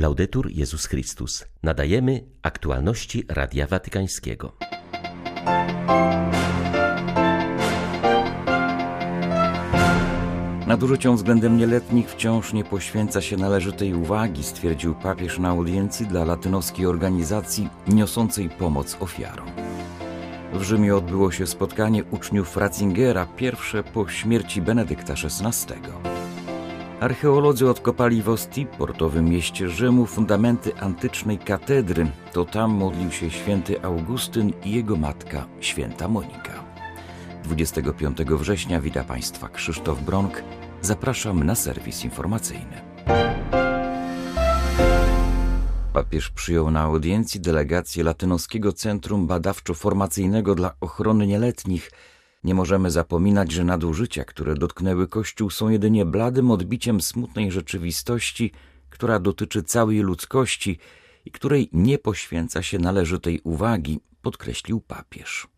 Laudetur Jezus Chrystus. Nadajemy aktualności Radia Watykańskiego. Nadużyciom względem nieletnich wciąż nie poświęca się należytej uwagi, stwierdził papież na audiencji dla latynoskiej organizacji niosącej pomoc ofiarom. W Rzymie odbyło się spotkanie uczniów Ratzingera, pierwsze po śmierci Benedykta XVI. Archeolodzy odkopali w Ostii, portowym mieście Rzymu, fundamenty antycznej katedry. To tam modlił się święty Augustyn i jego matka, święta Monika. 25 września wita Państwa Krzysztof Bronk. Zapraszam na serwis informacyjny. Papież przyjął na audiencji delegację Latynoskiego Centrum Badawczo-Formacyjnego dla Ochrony Nieletnich. Nie możemy zapominać, że nadużycia, które dotknęły Kościół, są jedynie bladym odbiciem smutnej rzeczywistości, która dotyczy całej ludzkości i której nie poświęca się należytej uwagi, podkreślił papież.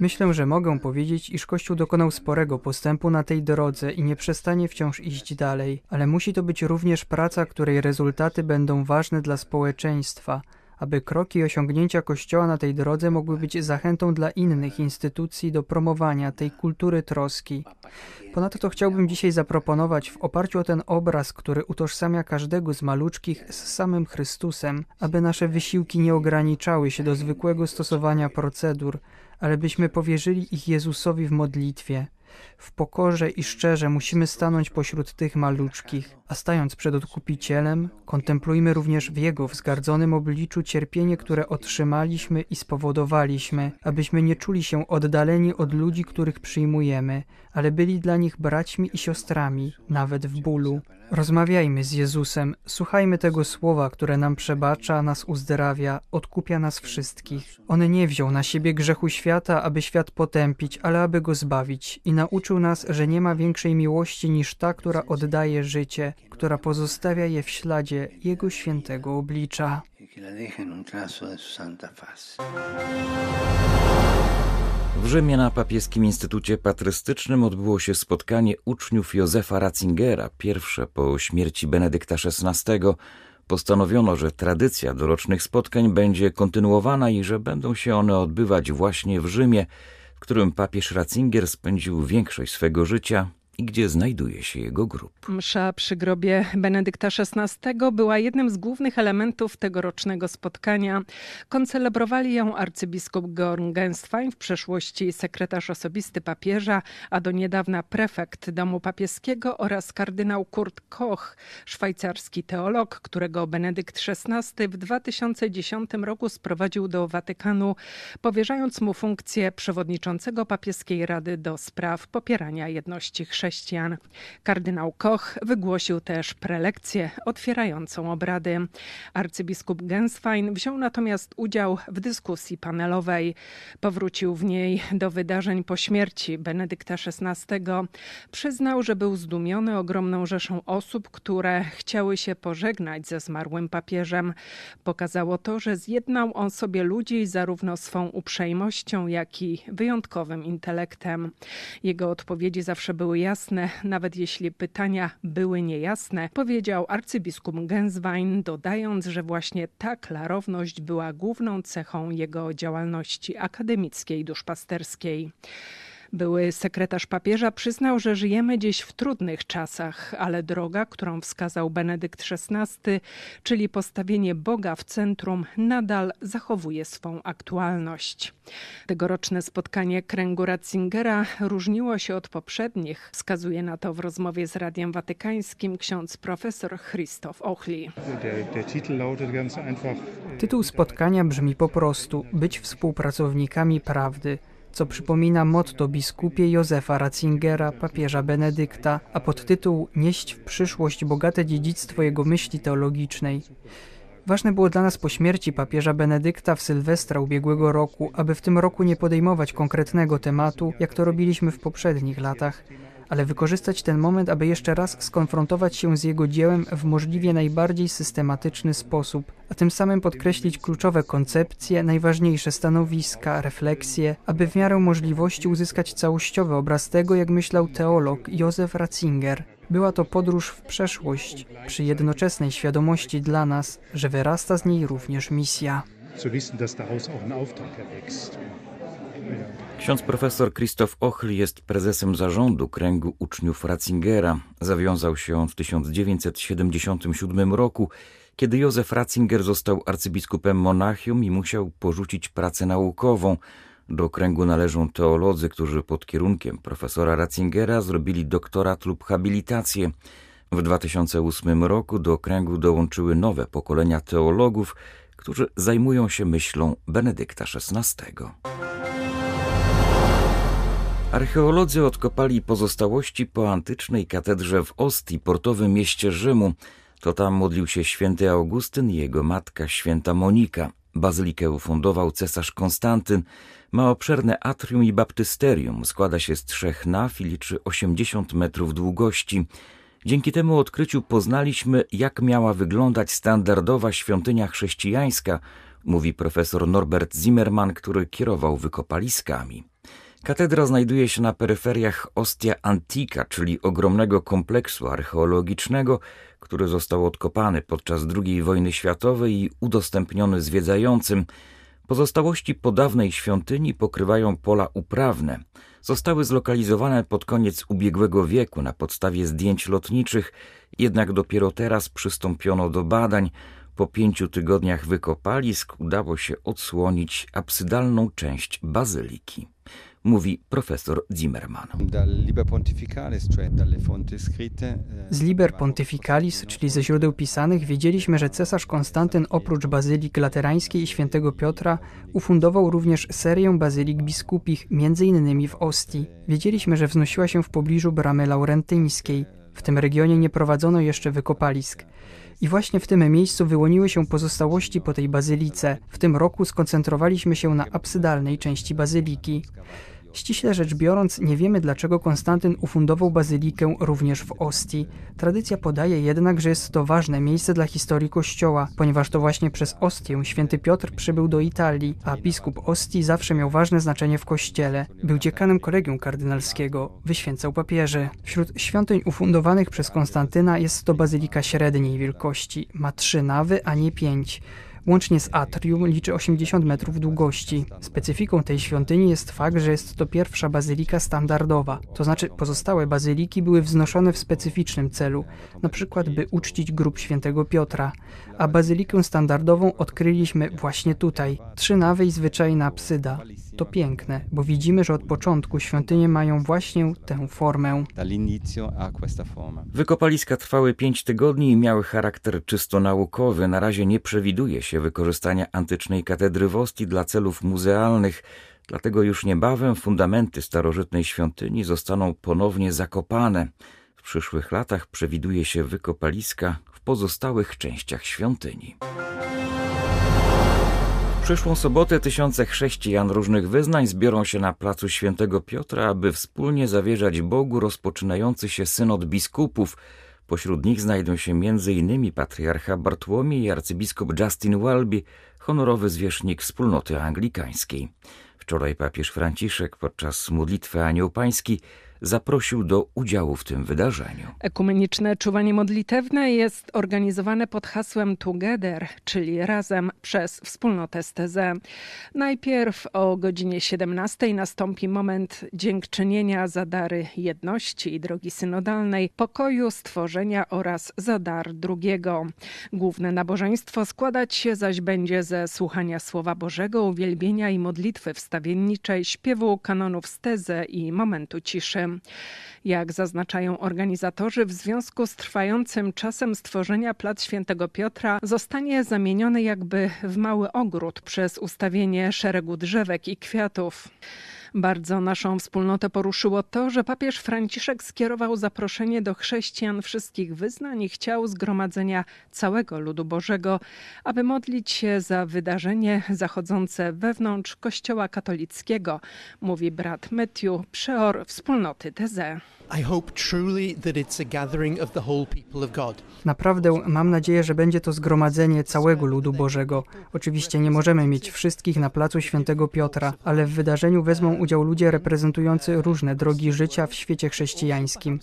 Myślę, że mogę powiedzieć, iż Kościół dokonał sporego postępu na tej drodze i nie przestanie wciąż iść dalej, ale musi to być również praca, której rezultaty będą ważne dla społeczeństwa, aby kroki i osiągnięcia Kościoła na tej drodze mogły być zachętą dla innych instytucji do promowania tej kultury troski. Ponadto chciałbym dzisiaj zaproponować w oparciu o ten obraz, który utożsamia każdego z maluczkich z samym Chrystusem, aby nasze wysiłki nie ograniczały się do zwykłego stosowania procedur, ale byśmy powierzyli ich Jezusowi w modlitwie. W pokorze i szczerze musimy stanąć pośród tych maluczkich, a stając przed Odkupicielem, kontemplujmy również w Jego wzgardzonym obliczu cierpienie, które otrzymaliśmy i spowodowaliśmy, abyśmy nie czuli się oddaleni od ludzi, których przyjmujemy, ale byli dla nich braćmi i siostrami, nawet w bólu. Rozmawiajmy z Jezusem, słuchajmy tego słowa, które nam przebacza, nas uzdrawia, odkupia nas wszystkich. On nie wziął na siebie grzechu świata, aby świat potępić, ale aby go zbawić i nauczył nas, że nie ma większej miłości niż ta, która oddaje życie, która pozostawia je w śladzie Jego świętego oblicza. W Rzymie na Papieskim Instytucie Patrystycznym odbyło się spotkanie uczniów Józefa Ratzingera, pierwsze po śmierci Benedykta XVI. Postanowiono, że tradycja dorocznych spotkań będzie kontynuowana i że będą się one odbywać właśnie w Rzymie, w którym papież Ratzinger spędził większość swego życia i gdzie znajduje się jego grób. Msza przy grobie Benedykta XVI była jednym z głównych elementów tegorocznego spotkania. Koncelebrowali ją arcybiskup Georg Genswein, w przeszłości sekretarz osobisty papieża, a do niedawna prefekt domu papieskiego oraz kardynał Kurt Koch, szwajcarski teolog, którego Benedykt XVI w 2010 roku sprowadził do Watykanu, powierzając mu funkcję przewodniczącego papieskiej rady do spraw popierania jedności chrześcijan chrześcijan. Kardynał Koch wygłosił też prelekcję otwierającą obrady. Arcybiskup Genswein wziął natomiast udział w dyskusji panelowej. Powrócił w niej do wydarzeń po śmierci Benedykta XVI. Przyznał, że był zdumiony ogromną rzeszą osób, które chciały się pożegnać ze zmarłym papieżem. Pokazało to, że zjednał on sobie ludzi zarówno swą uprzejmością, jak i wyjątkowym intelektem. Jego odpowiedzi zawsze były jasne jasne, nawet jeśli pytania były niejasne, powiedział arcybiskup Genswein, dodając, że właśnie ta klarowność była główną cechą jego działalności akademickiej, duszpasterskiej. Były sekretarz papieża przyznał, że żyjemy dziś w trudnych czasach, ale droga, którą wskazał Benedykt XVI, czyli postawienie Boga w centrum, nadal zachowuje swą aktualność. Tegoroczne spotkanie kręgu Ratzingera różniło się od poprzednich, wskazuje na to w rozmowie z Radiem Watykańskim ksiądz profesor Christoph Ochli. Tytuł spotkania brzmi po prostu Być współpracownikami prawdy co przypomina motto biskupie Józefa Ratzingera, papieża Benedykta, a podtytuł Nieść w przyszłość bogate dziedzictwo jego myśli teologicznej. Ważne było dla nas po śmierci papieża Benedykta w Sylwestra ubiegłego roku, aby w tym roku nie podejmować konkretnego tematu, jak to robiliśmy w poprzednich latach, ale wykorzystać ten moment, aby jeszcze raz skonfrontować się z jego dziełem w możliwie najbardziej systematyczny sposób, a tym samym podkreślić kluczowe koncepcje, najważniejsze stanowiska, refleksje, aby w miarę możliwości uzyskać całościowy obraz tego, jak myślał teolog Józef Ratzinger. Była to podróż w przeszłość, przy jednoczesnej świadomości dla nas, że wyrasta z niej również misja. Ksiądz profesor Krzysztof Ochl jest prezesem zarządu kręgu uczniów Ratzingera. Zawiązał się on w 1977 roku, kiedy Józef Ratzinger został arcybiskupem Monachium i musiał porzucić pracę naukową. Do kręgu należą teolodzy, którzy pod kierunkiem profesora Ratzingera zrobili doktorat lub habilitację. W 2008 roku do kręgu dołączyły nowe pokolenia teologów, którzy zajmują się myślą Benedykta XVI. Archeolodzy odkopali pozostałości po antycznej katedrze w Ostii, portowym mieście Rzymu. To tam modlił się święty Augustyn i jego matka święta Monika. Bazylikę ufundował cesarz Konstantyn. Ma obszerne atrium i baptysterium. Składa się z trzech naf i liczy 80 metrów długości. Dzięki temu odkryciu poznaliśmy, jak miała wyglądać standardowa świątynia chrześcijańska, mówi profesor Norbert Zimmermann, który kierował wykopaliskami. Katedra znajduje się na peryferiach Ostia Antica, czyli ogromnego kompleksu archeologicznego, który został odkopany podczas II wojny światowej i udostępniony zwiedzającym. Pozostałości po dawnej świątyni pokrywają pola uprawne. Zostały zlokalizowane pod koniec ubiegłego wieku na podstawie zdjęć lotniczych, jednak dopiero teraz przystąpiono do badań. Po pięciu tygodniach wykopalisk udało się odsłonić absydalną część bazyliki mówi profesor Zimmerman. Z Liber Pontificalis, czyli ze źródeł pisanych, wiedzieliśmy, że cesarz Konstantyn oprócz bazylik laterańskiej i świętego Piotra ufundował również serię bazylik biskupich, między innymi w Ostii. Wiedzieliśmy, że wznosiła się w pobliżu bramy laurentyńskiej. W tym regionie nie prowadzono jeszcze wykopalisk. I właśnie w tym miejscu wyłoniły się pozostałości po tej bazylice. W tym roku skoncentrowaliśmy się na absydalnej części bazyliki. Ściśle rzecz biorąc, nie wiemy dlaczego Konstantyn ufundował bazylikę również w Ostii. Tradycja podaje jednak, że jest to ważne miejsce dla historii Kościoła, ponieważ to właśnie przez Ostię święty Piotr przybył do Italii, a biskup Ostii zawsze miał ważne znaczenie w Kościele. Był dziekanem kolegium kardynalskiego, wyświęcał papieży. Wśród świątyń ufundowanych przez Konstantyna jest to bazylika średniej wielkości. Ma trzy nawy, a nie pięć. Łącznie z atrium liczy 80 metrów długości. Specyfiką tej świątyni jest fakt, że jest to pierwsza bazylika standardowa, to znaczy pozostałe bazyliki były wznoszone w specyficznym celu, na przykład by uczcić grób świętego Piotra, a bazylikę standardową odkryliśmy właśnie tutaj. Trzy nawy i zwyczajna apsyda. To piękne, bo widzimy, że od początku świątynie mają właśnie tę formę. Wykopaliska trwały pięć tygodni i miały charakter czysto naukowy. Na razie nie przewiduje się wykorzystania antycznej katedry Wosti dla celów muzealnych, dlatego już niebawem fundamenty starożytnej świątyni zostaną ponownie zakopane. W przyszłych latach przewiduje się wykopaliska w pozostałych częściach świątyni. Przyszłą sobotę tysiące chrześcijan różnych wyznań zbiorą się na placu Świętego Piotra, aby wspólnie zawierzać Bogu rozpoczynający się synod biskupów. Pośród nich znajdą się m.in. patriarcha Bartłomiej i arcybiskup Justin Welby, honorowy zwierzchnik wspólnoty anglikańskiej. Wczoraj papież Franciszek podczas modlitwy Anioł Pański zaprosił do udziału w tym wydarzeniu. Ekumeniczne czuwanie modlitewne jest organizowane pod hasłem Together, czyli razem przez wspólnotę Stezę. Najpierw o godzinie 17 nastąpi moment dziękczynienia za dary jedności i drogi synodalnej, pokoju, stworzenia oraz za dar drugiego. Główne nabożeństwo składać się zaś będzie ze słuchania Słowa Bożego, uwielbienia i modlitwy wstawienniczej, śpiewu kanonów Stezę i momentu ciszy. Jak zaznaczają organizatorzy, w związku z trwającym czasem stworzenia plac Świętego Piotra zostanie zamieniony jakby w mały ogród przez ustawienie szeregu drzewek i kwiatów. Bardzo naszą wspólnotę poruszyło to, że papież Franciszek skierował zaproszenie do chrześcijan wszystkich wyznań i chciał zgromadzenia całego ludu Bożego, aby modlić się za wydarzenie zachodzące wewnątrz Kościoła katolickiego, mówi brat Matthew, przeor wspólnoty Teze. Naprawdę mam nadzieję, że będzie to zgromadzenie całego ludu Bożego. Oczywiście nie możemy mieć wszystkich na placu Świętego Piotra, ale w wydarzeniu wezmą udział ludzie reprezentujący różne drogi życia w świecie chrześcijańskim.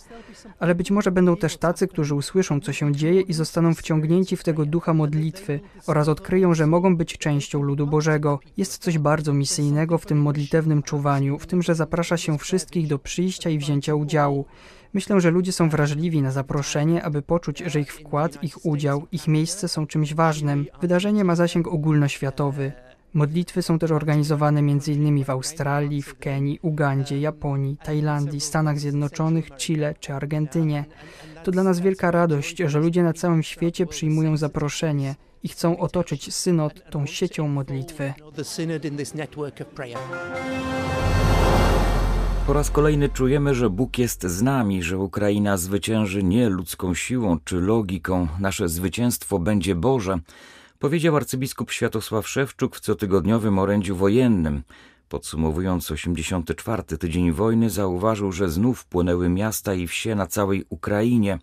Ale być może będą też tacy, którzy usłyszą, co się dzieje i zostaną wciągnięci w tego ducha modlitwy oraz odkryją, że mogą być częścią ludu Bożego. Jest coś bardzo misyjnego w tym modlitewnym czuwaniu, w tym, że zaprasza się wszystkich do przyjścia i wzięcia udziału. Myślę, że ludzie są wrażliwi na zaproszenie, aby poczuć, że ich wkład, ich udział, ich miejsce są czymś ważnym. Wydarzenie ma zasięg ogólnoświatowy. Modlitwy są też organizowane m.in. w Australii, w Kenii, Ugandzie, Japonii, Tajlandii, Stanach Zjednoczonych, Chile czy Argentynie. To dla nas wielka radość, że ludzie na całym świecie przyjmują zaproszenie i chcą otoczyć synod tą siecią modlitwy. Po raz kolejny czujemy, że Bóg jest z nami, że Ukraina zwycięży nie ludzką siłą czy logiką. Nasze zwycięstwo będzie Boże, powiedział arcybiskup Światosław Szewczuk w cotygodniowym orędziu wojennym. Podsumowując 84. tydzień wojny, zauważył, że znów płonęły miasta i wsie na całej Ukrainie.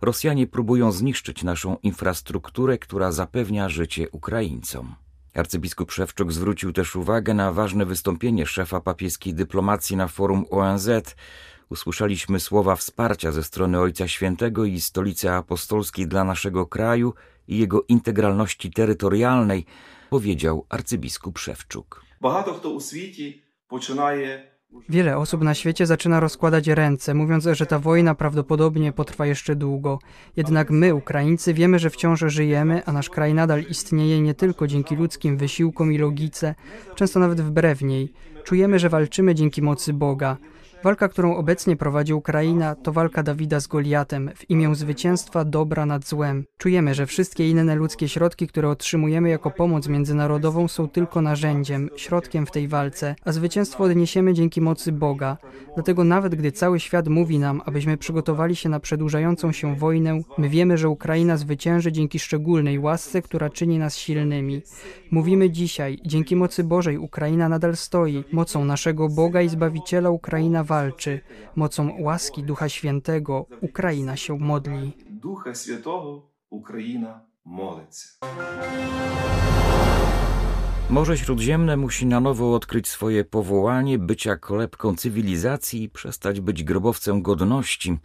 Rosjanie próbują zniszczyć naszą infrastrukturę, która zapewnia życie Ukraińcom. Arcybiskup Szewczuk zwrócił też uwagę na ważne wystąpienie szefa papieskiej dyplomacji na forum ONZ. Usłyszeliśmy słowa wsparcia ze strony Ojca Świętego i Stolicy Apostolskiej dla naszego kraju i jego integralności terytorialnej, powiedział arcybiskup Szewczuk. Wiele osób na świecie zaczyna rozkładać ręce, mówiąc, że ta wojna prawdopodobnie potrwa jeszcze długo. Jednak my, Ukraińcy, wiemy, że wciąż żyjemy, a nasz kraj nadal istnieje nie tylko dzięki ludzkim wysiłkom i logice, często nawet wbrew niej. Czujemy, że walczymy dzięki mocy Boga. Walka, którą obecnie prowadzi Ukraina, to walka Dawida z Goliatem w imię zwycięstwa dobra nad złem. Czujemy, że wszystkie inne ludzkie środki, które otrzymujemy jako pomoc międzynarodową, są tylko narzędziem, środkiem w tej walce, a zwycięstwo odniesiemy dzięki mocy Boga. Dlatego nawet gdy cały świat mówi nam, abyśmy przygotowali się na przedłużającą się wojnę, my wiemy, że Ukraina zwycięży dzięki szczególnej łasce, która czyni nas silnymi. Mówimy dzisiaj, dzięki mocy Bożej Ukraina nadal stoi, mocą naszego Boga i Zbawiciela Ukraina walczy walczy. Mocą łaski Ducha Świętego Ukraina się modli. Ducha Świętego Ukraina modli Morze Śródziemne musi na nowo odkryć swoje powołanie bycia kolebką cywilizacji i przestać być grobowcem godności.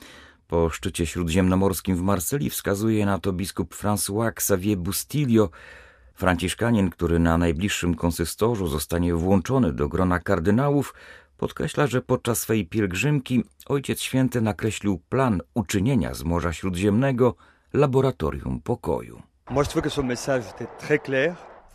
Po szczycie śródziemnomorskim w Marsylii wskazuje na to biskup François Xavier Bustilio, Franciszkanin, który na najbliższym konsystorzu zostanie włączony do grona kardynałów, Podkreśla, że podczas swej pielgrzymki Ojciec Święty nakreślił plan uczynienia z Morza Śródziemnego laboratorium pokoju.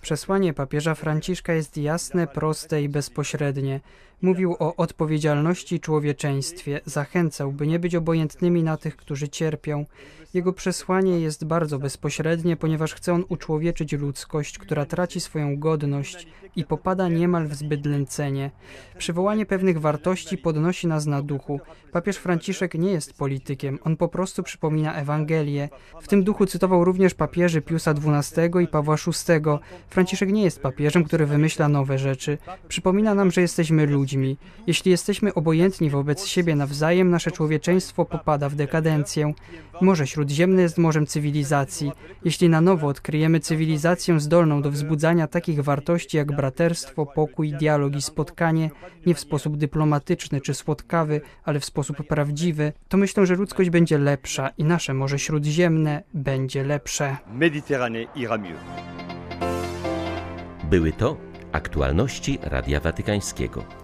Przesłanie papieża Franciszka jest jasne, proste i bezpośrednie. Mówił o odpowiedzialności człowieczeństwie, zachęcał, by nie być obojętnymi na tych, którzy cierpią. Jego przesłanie jest bardzo bezpośrednie, ponieważ chce on uczłowieczyć ludzkość, która traci swoją godność i popada niemal w zbydlęcenie. Przywołanie pewnych wartości podnosi nas na duchu. Papież Franciszek nie jest politykiem, on po prostu przypomina Ewangelię. W tym duchu cytował również papieży Piusa XII i Pawła VI. Franciszek nie jest papieżem, który wymyśla nowe rzeczy. Przypomina nam, że jesteśmy ludźmi. Jeśli jesteśmy obojętni wobec siebie nawzajem, nasze człowieczeństwo popada w dekadencję. Morze Śródziemne jest morzem cywilizacji. Jeśli na nowo odkryjemy cywilizację zdolną do wzbudzania takich wartości jak braterstwo, pokój, dialog i spotkanie, nie w sposób dyplomatyczny czy słodkawy, ale w sposób prawdziwy, to myślę, że ludzkość będzie lepsza i nasze Morze Śródziemne będzie lepsze. Méditerranée ira mieux. Były to aktualności Radia Watykańskiego.